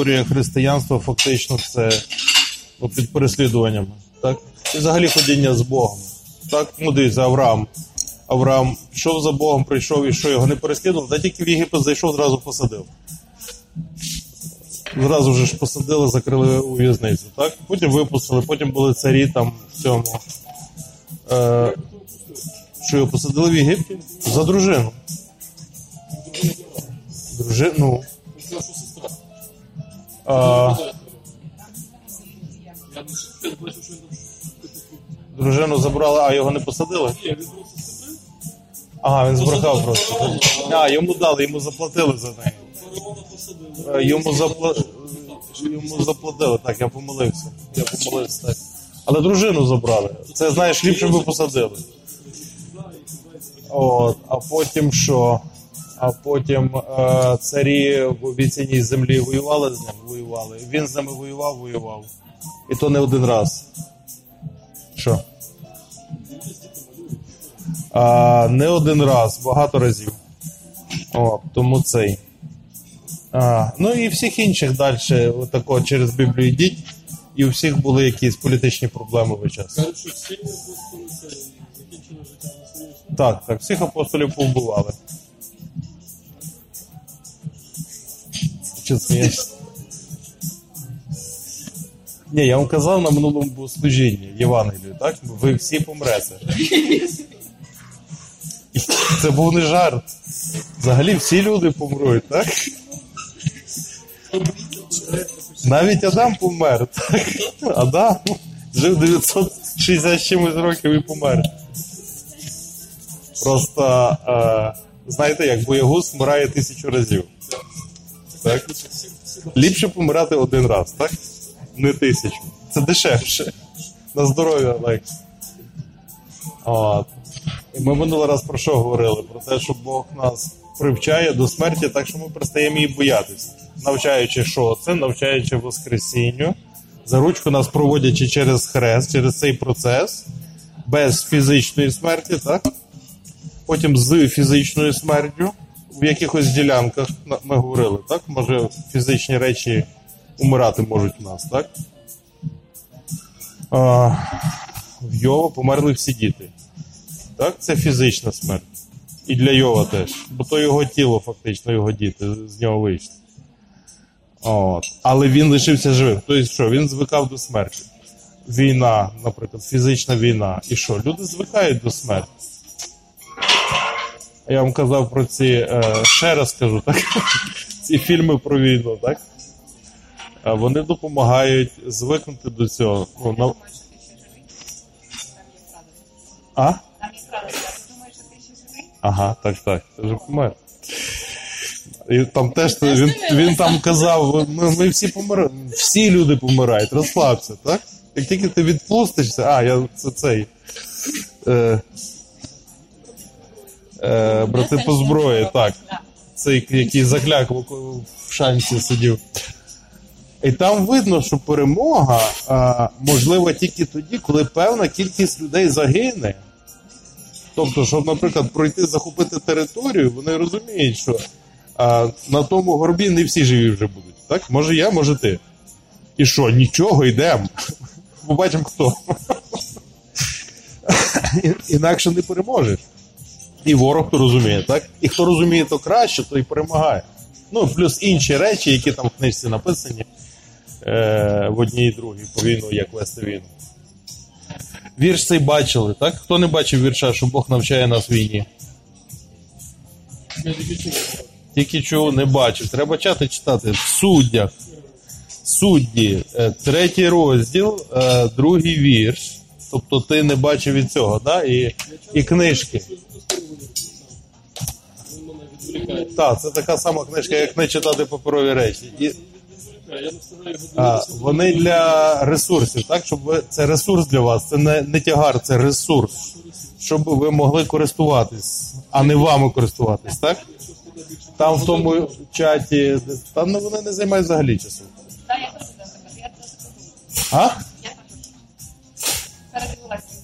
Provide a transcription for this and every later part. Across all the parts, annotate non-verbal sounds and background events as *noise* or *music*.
Історія християнства фактично це ну, під переслідуваннями. Так? І взагалі ходіння з Богом. Так, ну дивіться, Авраам. Авраам пішов за Богом, прийшов і що його не переслідував, та тільки в Єгипет зайшов, зразу посадив. Зразу вже ж посадили, закрили у в'язницю. Так? Потім випустили, потім були царі там в цьому. Е, що його посадили в Єгипті? За дружину. Дружину. Дружину забрали, а його не посадили? Ага, він збрехав просто. А, йому дали, йому заплатили за неї. Е, Йому, запла... йому заплатили, так, я помилився. Я помилився, так. Але дружину забрали. Це, знаєш, ліпше би посадили. От, а потім що? А потім е, царі в обіцяній землі воювали з ним, воювали. Він з ними воював, воював. І то не один раз. Що? А, не один раз, багато разів. О, тому цей. А, ну і всіх інших далі, отако через Біблію йдіть, і у всіх були якісь політичні проблеми весь час. Так, так, всіх апостолів повбивали. Смієшся? Ні, я вам казав на минулому богослужінні Євангелію, так? Ви всі помрете. Це був не жарт. Взагалі всі люди помруть, так? Навіть Адам помер, так? Адам жив 960 чимось років і помер. Просто, е, знаєте, як боягуз вмирає тисячу разів. Так? Ліпше помирати один раз, так? Не тисячу. Це дешевше. На здоров'я легше. От. Ми минулий раз про що говорили? Про те, що Бог нас привчає до смерті, так що ми перестаємо її боятися. Навчаючи що це, навчаючи Воскресінню, за ручку нас проводячи через хрест, через цей процес, без фізичної смерті, так? Потім з фізичною смертю в якихось ділянках ми говорили, так? Може, фізичні речі умирати можуть у нас, так? А, в Йова померли всі діти. Так, це фізична смерть. І для Йова теж. Бо то його тіло, фактично, його діти з нього вийшли. От. Але він лишився живим. Тобто, що, він звикав до смерті. Війна, наприклад, фізична війна. І що? Люди звикають до смерті. Я вам казав про ці, е, ще раз кажу, так? *laughs* ці фільми про війну, так? Е, Вони допомагають звикнути до цього. Ну. А? Там є правда, ти думаєш, що ти ще живий? Ага, так, так. Це вже помер. І там теж він, він там казав: ми, ми всі помираємо, всі люди помирають, розслабся, так? Як тільки ти відпустишся, а, я це цей. Е, е, брати по зброї, так. Цей, який закляк в, шанці сидів. І там видно, що перемога а, можлива тільки тоді, коли певна кількість людей загине. Тобто, щоб, наприклад, пройти, захопити територію, вони розуміють, що а, на тому горбі не всі живі вже будуть. Так? Може я, може ти. І що, нічого, йдемо. Побачимо хто. *laughs* Інакше не переможеш. І ворог то розуміє, так? І хто розуміє то краще, то і перемагає. Ну, плюс інші речі, які там в книжці написані е, в одній і другій по війну, як вести війну. Вірш цей бачили, так? Хто не бачив вірша, що Бог навчає нас війні? Тільки чого не бачив. Треба чати читати. В суддях. Судді, е, третій розділ, е, другий вірш. Тобто ти не бачив від цього, да? і, і книжки. Так, це така сама книжка, як не читати паперові речі. І, а, вони для ресурсів, так? Щоб ви, це ресурс для вас, це не, не тягар, це ресурс. Щоб ви могли користуватись, а не вами користуватись, так? Там в тому чаті, там ну, вони не займають взагалі часу. Так, я теж я теж. А? Я також передивилася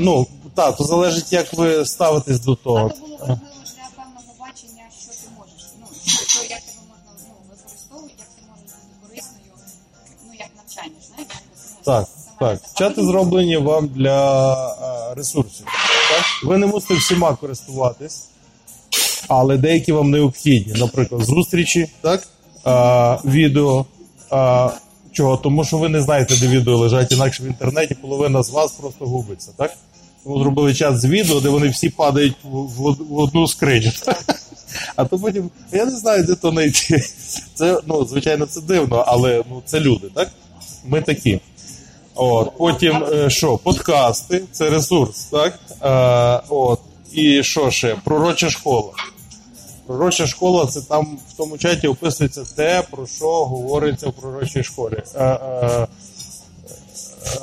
ну, так, то залежить, як ви ставитесь до того. Але було важливо для певного бачення, що ти можеш. Ну, то, як тебе можна ну, використовувати, як ти можеш бути корисною, ну, як навчання, знаєте? Так, так. Чати зроблені вам для е, ресурсів. Так? Ви не мусите всіма користуватись, але деякі вам необхідні. Наприклад, зустрічі, так? Е, відео. Е, чого? Тому що ви не знаєте, де відео лежать, інакше в інтернеті половина з вас просто губиться, так? Зробили чат з відео, де вони всі падають в, одну скриню. *laughs* А то потім, я не знаю, де то знайти. Це, ну, звичайно, це дивно, але ну, це люди, так? Ми такі. От, потім е, що? Подкасти, це ресурс, так? Е, от. І що ще? Пророча школа. Пророча школа це там в тому чаті описується те, про що говориться в пророчій школі. Е, е,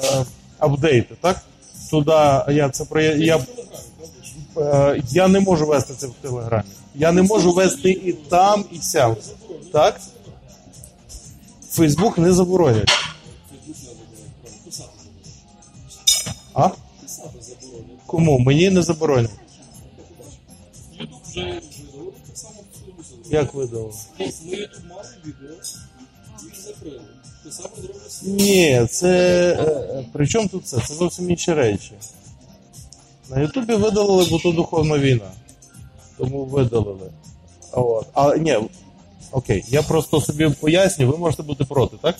е, апдейти, так? Туди я це про я, е, я не можу вести це в Телеграмі. Я не можу вести і там, і сям. Так? Фейсбук не заборонять. А? Кому? Мені не заборонять. Як видало? Ми Ютуб мали відео, Ні, це. е, е, При чому тут це? Це зовсім інші речі. На Ютубі видалили, бо то духовна війна. Тому видалили. От. А ні, окей, я просто собі поясню, ви можете бути проти, так?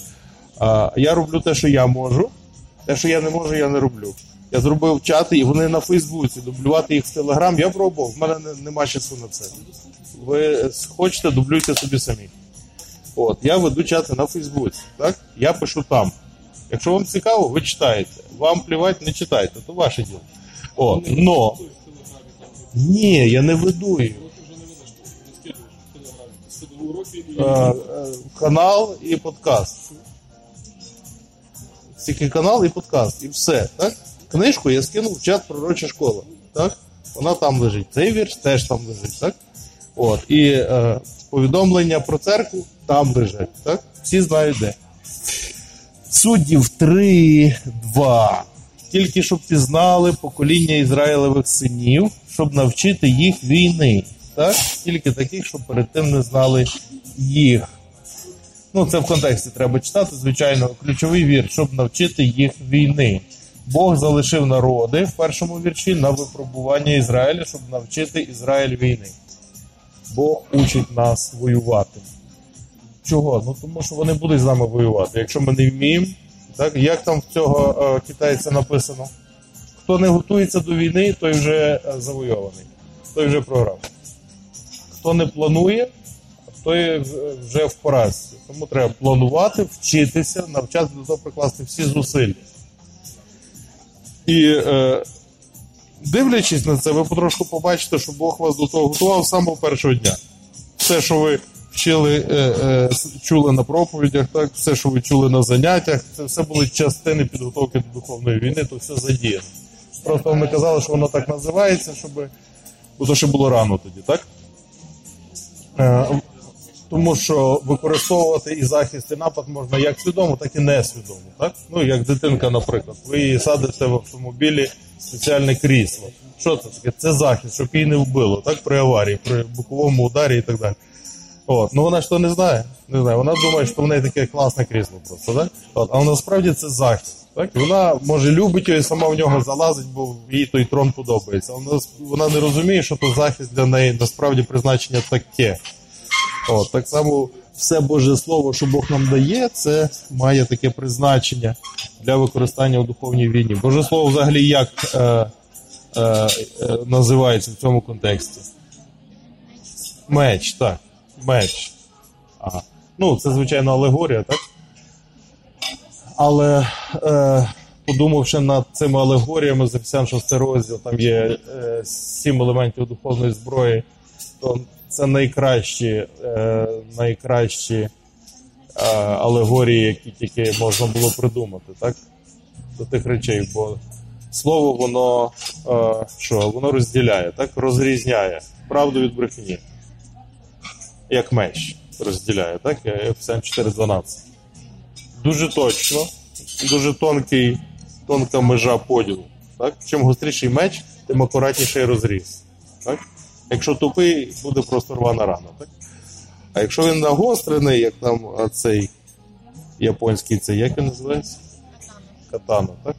А, я роблю те, що я можу. Те, що я не можу, я не роблю. Я зробив чати, і вони на Фейсбуці. Дублювати їх в Телеграм. Я пробував, в мене не, нема часу на це. Ви хочете, дублюйте собі самі. От, я веду чати на Фейсбуці, так? Я пишу там. Якщо вам цікаво, ви читаєте. Вам плівати, не читайте, то ваше діло. От, но. Ні, я не веду їх. Е, канал і подкаст. Тільки канал і подкаст, і все. Так? Книжку я скинув в чат пророча школа. Так? Вона там лежить. Цей вірш теж там лежить. Так? От. І е, повідомлення про церкву там лежать. Так? Всі знають де. Суддів 3, 2. Тільки щоб пізнали покоління Ізраїлевих синів, щоб навчити їх війни. Так? Тільки таких, щоб перед тим не знали їх. Ну, це в контексті треба читати, звичайно, ключовий вір, щоб навчити їх війни. Бог залишив народи в першому вірші на випробування Ізраїля, щоб навчити Ізраїль війни. Бог учить нас воювати. Чого? Ну тому що вони будуть з нами воювати. Якщо ми не вміємо, так як там в цього е, китайця написано? Хто не готується до війни, той вже е, завойований, той вже програв. Хто не планує, той вже в поразці. Тому треба планувати, вчитися, навчатися до того прикласти всі зусилля. І е, дивлячись на це, ви потрошку побачите, що Бог вас до того готував з самого першого дня. Все, що ви вчили, е, е, чули на проповідях, так, все, що ви чули на заняттях, це все були частини підготовки до духовної війни, то все задіяно. Просто не казали, що воно так називається, щоб. Бо то ще було рано тоді, так? Е, тому що використовувати і захист, і напад можна як свідомо, так і несвідомо. Так? Ну, як дитинка, наприклад. Ви її садите в автомобілі спеціальне крісло. Що це таке? Це захист, щоб її не вбило, так? При аварії, при боковому ударі і так далі. От. Ну вона ж то не знає. Не знає. Вона думає, що в неї таке класне крісло просто, так? От. А насправді це захист. Так? Вона може любить його і сама в нього залазить, бо їй той трон подобається. Вона, вона не розуміє, що то захист для неї насправді призначення таке. От, так само все Боже Слово, що Бог нам дає, це має таке призначення для використання у духовній війні. Боже Слово взагалі як е, е, е, називається в цьому контексті? Меч, так. Меч. Ага. Ну, це, звичайно, алегорія, так? Але е, подумавши над цими алегоріями з Ефесян 6 розділ, там є е, сім елементів духовної зброї, то це найкращі, е, найкращі е, алегорії, які тільки можна було придумати, так? До тих речей, бо слово воно е, що, воно розділяє, так? Розрізняє правду від брехні. Як меч розділяє, так? Ефесян 4.12. Дуже точно, дуже тонкий, тонка межа поділу. Так? Чим гостріший меч, тим акуратніший розріз. Так? Якщо тупий, буде просто рвана рана. Так? А якщо він нагострений, як там цей японський, цей як він називається? катана, так?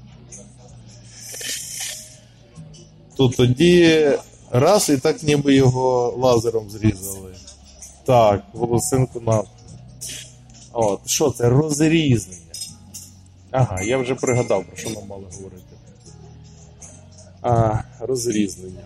То тоді раз і так ніби його лазером зрізали. Так, волосинку на. От, що це? Розрізнення. Ага, я вже пригадав, про що ми мали говорити. А, розрізнення.